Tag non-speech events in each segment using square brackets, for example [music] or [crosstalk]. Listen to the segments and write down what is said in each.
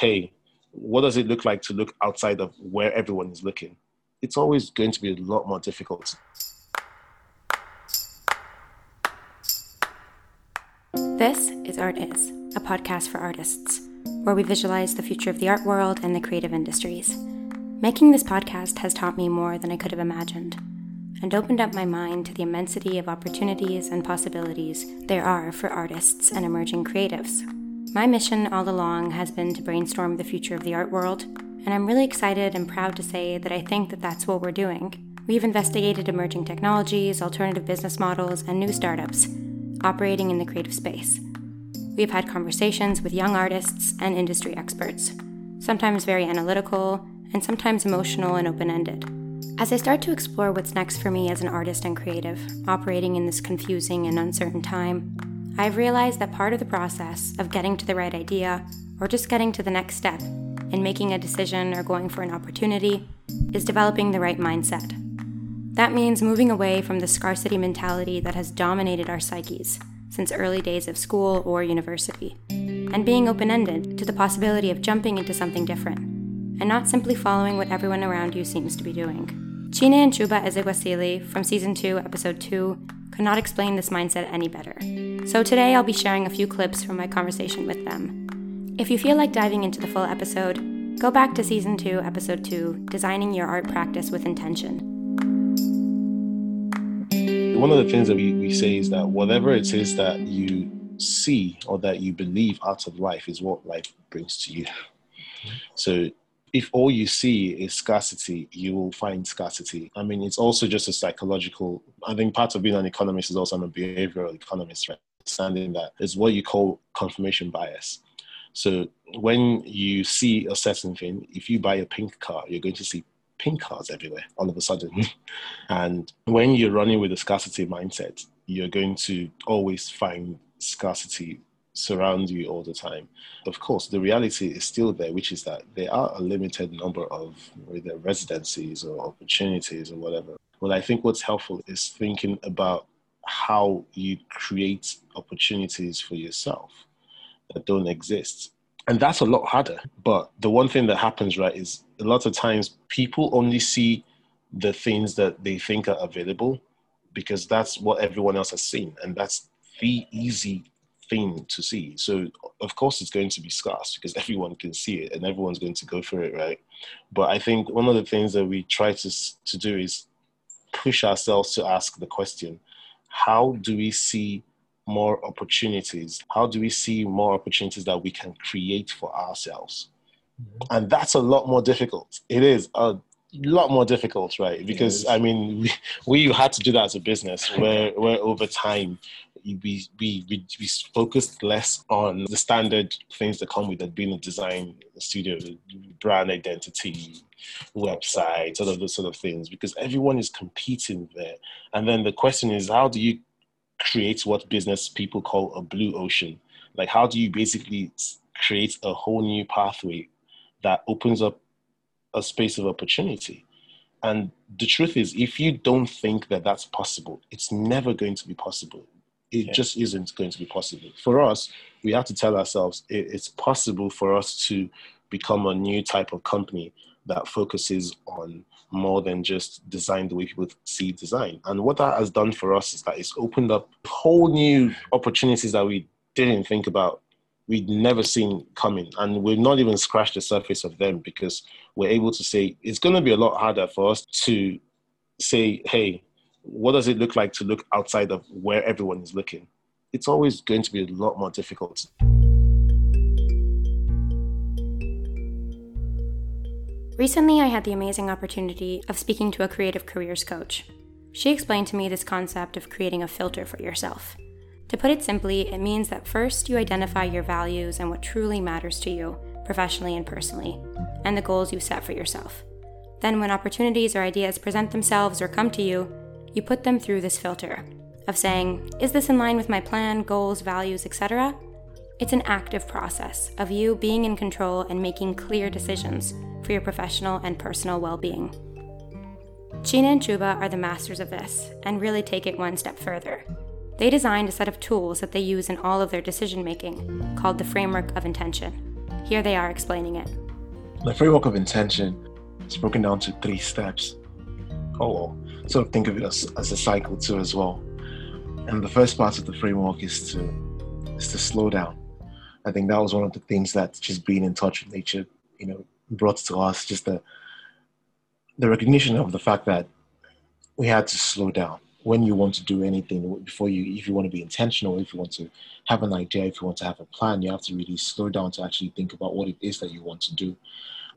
hey, what does it look like to look outside of where everyone is looking? It's always going to be a lot more difficult. This is Art Is, a podcast for artists, where we visualize the future of the art world and the creative industries. Making this podcast has taught me more than I could have imagined and opened up my mind to the immensity of opportunities and possibilities there are for artists and emerging creatives. My mission all along has been to brainstorm the future of the art world, and I'm really excited and proud to say that I think that that's what we're doing. We've investigated emerging technologies, alternative business models, and new startups operating in the creative space. We've had conversations with young artists and industry experts, sometimes very analytical, and sometimes emotional and open ended. As I start to explore what's next for me as an artist and creative, operating in this confusing and uncertain time, I've realized that part of the process of getting to the right idea, or just getting to the next step in making a decision or going for an opportunity, is developing the right mindset. That means moving away from the scarcity mentality that has dominated our psyches since early days of school or university, and being open ended to the possibility of jumping into something different, and not simply following what everyone around you seems to be doing. Chine Nchuba Ezekwesili from Season 2, Episode 2 could not explain this mindset any better. So today I'll be sharing a few clips from my conversation with them. If you feel like diving into the full episode, go back to Season 2, Episode 2 Designing Your Art Practice with Intention. One of the things that we, we say is that whatever it is that you see or that you believe out of life is what life brings to you. So if all you see is scarcity, you will find scarcity. I mean, it's also just a psychological. I think part of being an economist is also I'm a behavioral economist, right? Understanding that is what you call confirmation bias. So when you see a certain thing, if you buy a pink car, you're going to see pink cars everywhere all of a sudden. [laughs] and when you're running with a scarcity mindset, you're going to always find scarcity surround you all the time. Of course, the reality is still there, which is that there are a limited number of either residencies or opportunities or whatever. Well, I think what's helpful is thinking about how you create opportunities for yourself that don't exist. And that's a lot harder. But the one thing that happens, right, is a lot of times people only see the things that they think are available because that's what everyone else has seen. And that's the easy thing to see. So of course it's going to be scarce because [laughs] everyone can see it and everyone's going to go for it, right? But I think one of the things that we try to to do is push ourselves to ask the question: How do we see more opportunities? How do we see more opportunities that we can create for ourselves? Mm-hmm. And that's a lot more difficult. It is a lot more difficult, right? Because I mean, [laughs] we, we had to do that as a business, where where over time we, we, we, we focused less on the standard things that come with it being a design studio, brand identity, website, all of those sort of things, because everyone is competing there. And then the question is, how do you create what business people call a blue ocean? Like, how do you basically create a whole new pathway that opens up a space of opportunity? And the truth is, if you don't think that that's possible, it's never going to be possible it yeah. just isn't going to be possible. For us, we have to tell ourselves it, it's possible for us to become a new type of company that focuses on more than just design the way people see design. And what that has done for us is that it's opened up whole new opportunities that we didn't think about, we'd never seen coming. And we've not even scratched the surface of them because we're able to say it's going to be a lot harder for us to say, hey, what does it look like to look outside of where everyone is looking? It's always going to be a lot more difficult. Recently, I had the amazing opportunity of speaking to a creative careers coach. She explained to me this concept of creating a filter for yourself. To put it simply, it means that first you identify your values and what truly matters to you, professionally and personally, and the goals you set for yourself. Then, when opportunities or ideas present themselves or come to you, you put them through this filter of saying, is this in line with my plan, goals, values, etc.? It's an active process of you being in control and making clear decisions for your professional and personal well being. Chine and Nchuba are the masters of this and really take it one step further. They designed a set of tools that they use in all of their decision making called the Framework of Intention. Here they are explaining it. The framework of intention is broken down to three steps. Oh, sort of think of it as, as a cycle too as well. And the first part of the framework is to is to slow down. I think that was one of the things that just being in touch with nature, you know, brought to us just the the recognition of the fact that we had to slow down when you want to do anything before you if you want to be intentional if you want to have an idea if you want to have a plan you have to really slow down to actually think about what it is that you want to do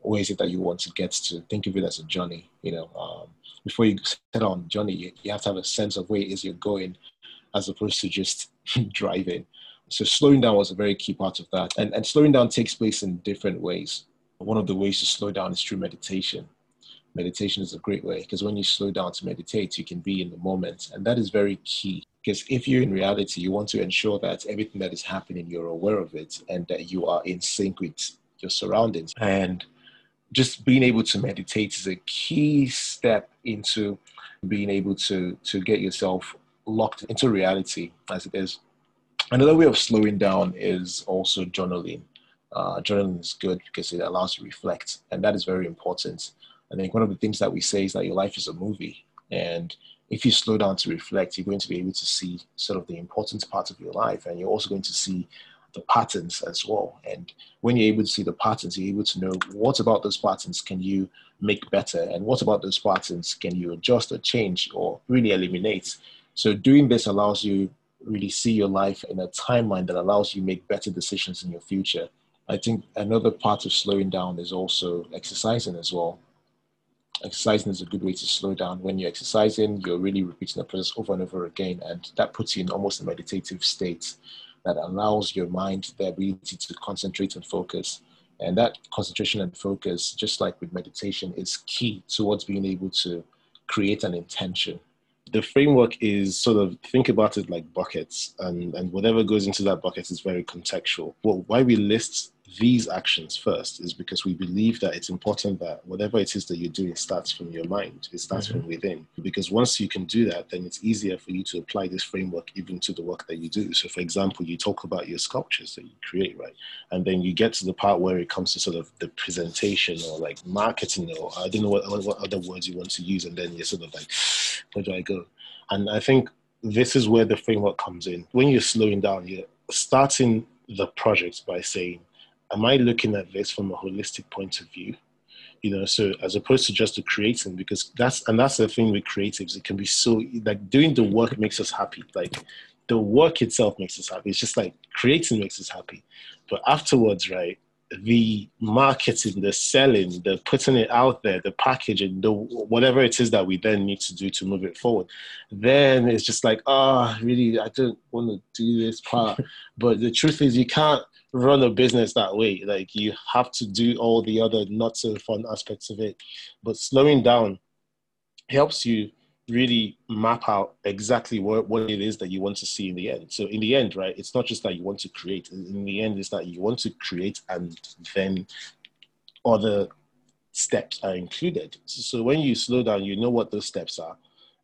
where is it that you want to get to think of it as a journey you know um, before you set on journey you, you have to have a sense of where it is you're going as opposed to just [laughs] driving so slowing down was a very key part of that and, and slowing down takes place in different ways one of the ways to slow down is through meditation meditation is a great way because when you slow down to meditate, you can be in the moment. And that is very key because if you're in reality, you want to ensure that everything that is happening, you're aware of it and that you are in sync with your surroundings. And just being able to meditate is a key step into being able to, to get yourself locked into reality as it is. Another way of slowing down is also journaling. Uh, journaling is good because it allows you to reflect, and that is very important. I think one of the things that we say is that your life is a movie. And if you slow down to reflect, you're going to be able to see sort of the important part of your life. And you're also going to see the patterns as well. And when you're able to see the patterns, you're able to know what about those patterns can you make better? And what about those patterns can you adjust or change or really eliminate? So doing this allows you really see your life in a timeline that allows you make better decisions in your future. I think another part of slowing down is also exercising as well exercising is a good way to slow down. When you're exercising, you're really repeating the process over and over again, and that puts you in almost a meditative state that allows your mind the ability to concentrate and focus. And that concentration and focus, just like with meditation, is key towards being able to create an intention. The framework is sort of think about it like buckets, and, and whatever goes into that bucket is very contextual. Well, why we list these actions first is because we believe that it's important that whatever it is that you're doing starts from your mind, it starts mm-hmm. from within. Because once you can do that, then it's easier for you to apply this framework even to the work that you do. So, for example, you talk about your sculptures that you create, right? And then you get to the part where it comes to sort of the presentation or like marketing, or I don't know what, what other words you want to use. And then you're sort of like, [sighs] where do I go? And I think this is where the framework comes in. When you're slowing down, you're starting the project by saying, am I looking at this from a holistic point of view? You know, so as opposed to just the creating, because that's and that's the thing with creatives, it can be so like doing the work makes us happy. Like the work itself makes us happy. It's just like creating makes us happy. But afterwards, right, the marketing, the selling, the putting it out there, the packaging, the whatever it is that we then need to do to move it forward, then it's just like, ah, oh, really, I don't want to do this part. [laughs] but the truth is, you can't run a business that way. Like you have to do all the other not so fun aspects of it. But slowing down helps you really map out exactly what, what it is that you want to see in the end. So in the end, right, it's not just that you want to create. In the end, it's that you want to create and then other steps are included. So, so when you slow down, you know what those steps are.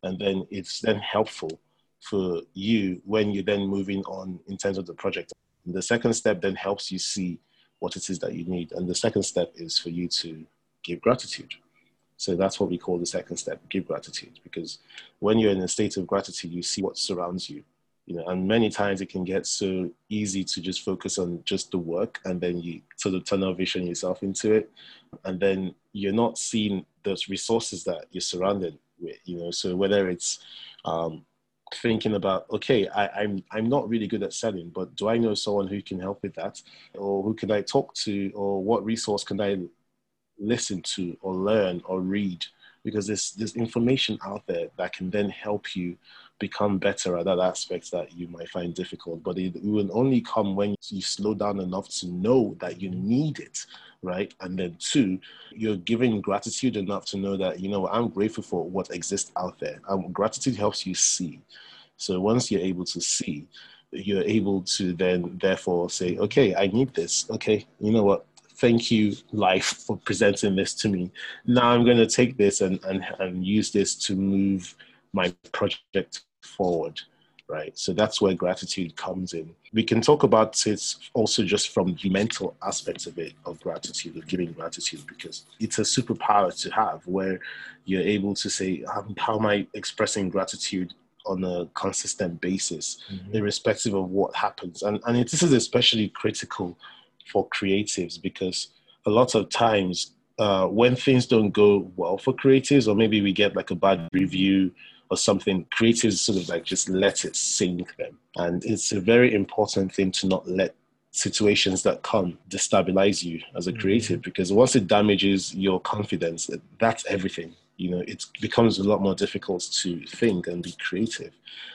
And then it's then helpful for you when you're then moving on in terms of the project. The second step then helps you see what it is that you need. And the second step is for you to give gratitude. So that's what we call the second step, give gratitude. Because when you're in a state of gratitude, you see what surrounds you. You know, and many times it can get so easy to just focus on just the work and then you sort of tunnel vision yourself into it. And then you're not seeing those resources that you're surrounded with, you know. So whether it's um, thinking about okay I, I'm, I'm not really good at selling but do i know someone who can help with that or who can i talk to or what resource can i listen to or learn or read because there's there's information out there that can then help you become better at that aspect that you might find difficult but it, will only come when you slow down enough to know that you need it right? And then two, you're giving gratitude enough to know that, you know, I'm grateful for what exists out there. Um, gratitude helps you see. So once you're able to see, you're able to then therefore say, okay, I need this. Okay, you know what? Thank you, life, for presenting this to me. Now I'm going to take this and, and, and use this to move my project forward right? So that's where gratitude comes in. We can talk about it also just from the mental aspects of it, of gratitude, of giving gratitude, because it's a superpower to have where you're able to say, How am I expressing gratitude on a consistent basis, mm-hmm. irrespective of what happens? And, and this is especially critical for creatives because a lot of times uh, when things don't go well for creatives, or maybe we get like a bad review or something, creatives sort of like just let it sink them. And it's a very important thing to not let situations that come destabilize you as a creative mm-hmm. because once it damages your confidence, that's everything. You know, it becomes a lot more difficult to think and be creative.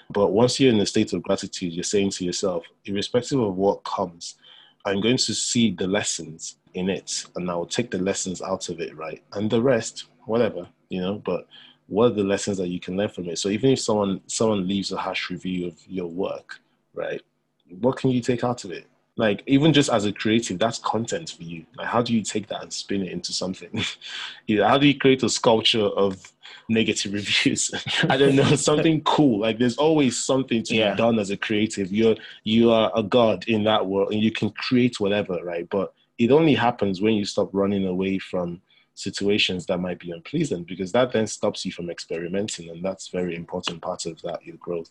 But once you're in a state of gratitude, you're saying to yourself, irrespective of what comes, I'm going to see the lessons in it and I'll take the lessons out of it, right? And the rest, whatever, you know, but what are the lessons that you can learn from it? So even if someone someone leaves a harsh review of your work, right? What can you take out of it? Like even just as a creative, that's content for you. Like how do you take that and spin it into something? [laughs] you know, how do you create a sculpture of negative [laughs] reviews? I don't know, something cool. Like there's always something to yeah. be done as a creative. You're you are a god in that world and you can create whatever, right? But it only happens when you stop running away from situations that might be unpleasant because that then stops you from experimenting and that's very important part of that your growth.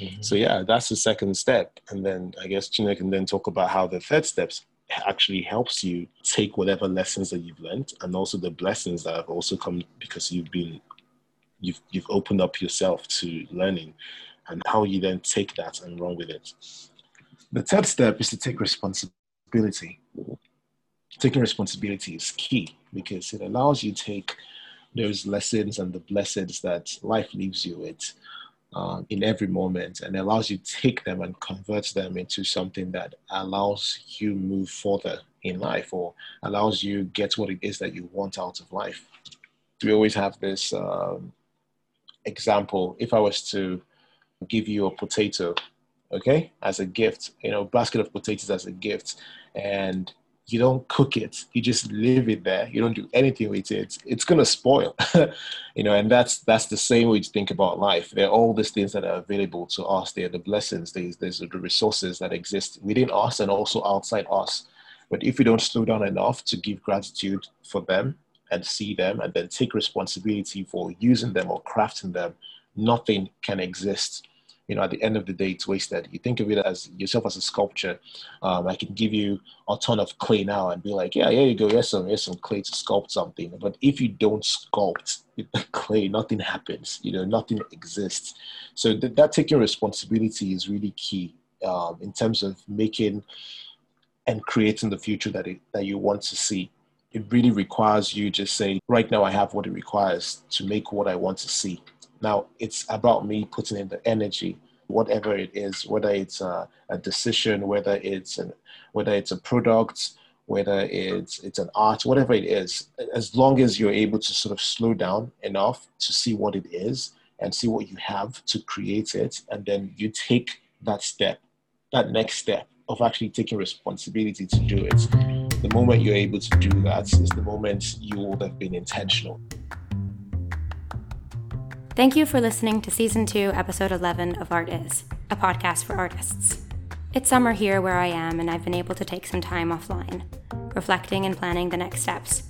Mm-hmm. so yeah that's the second step. And then i guess Gina can then talk about how the third steps actually helps you take whatever lessons that you've learned and also the blessings that have also come because you've been you've you've opened up yourself to learning and how you then take that and run with it. The third step is to take responsibility taking responsibility is key because it allows you to take those lessons and the blessings that life leaves you with uh, in every moment and allows you to take them and convert them into something that allows you move further in life or allows you get what it is that you want out of life. We always have this um, example. If i was to give you a potato okay as a gift you know basket of potatoes as a gift and you don't cook it you just leave it there you don't do anything with it it's going to spoil. [laughs] You know and that's that's the same way to think about life. There are all these things that are available to us there are the blessings there's, there's the resources that exist within us and also outside us. But if we don't slow down enough to give gratitude for them and see them and then take responsibility for using them or crafting them nothing can exist you know, at the end of the day, it's wasted. You think of it as yourself as a sculpture. Um, I can give you a ton of clay now and be like, yeah, here you go. Here's some, here's some clay to sculpt something. But if you don't sculpt the [laughs] clay, nothing happens. You know, nothing exists. So th- that taking responsibility is really key um, in terms of making and creating the future that it, that you want to see. It really requires you just say, right now I have what it requires to make what I want to see now, it's about me putting in the energy, whatever it is, whether it's a, a decision, whether it's an, whether it's a product, whether it's it's an art, whatever it is. As long as you're able to sort of slow down enough to see what it is and see what you have to create it, and then you take that step, that next step of actually taking responsibility to do it. The moment you're able to do that is the moment you will have been intentional. Thank you for listening to Season 2, Episode 11 of Art Is, a podcast for artists. It's summer here where I am, and I've been able to take some time offline, reflecting and planning the next steps.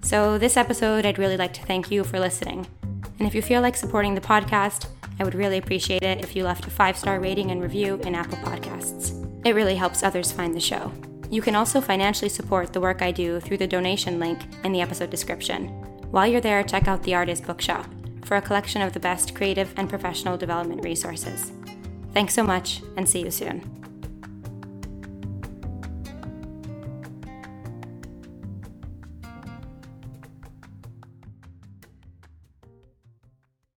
So, this episode, I'd really like to thank you for listening. And if you feel like supporting the podcast, I would really appreciate it if you left a five star rating and review in Apple Podcasts. It really helps others find the show. You can also financially support the work I do through the donation link in the episode description. While you're there, check out the Artist Bookshop for a collection of the best creative and professional development resources. Thanks so much, and see you soon.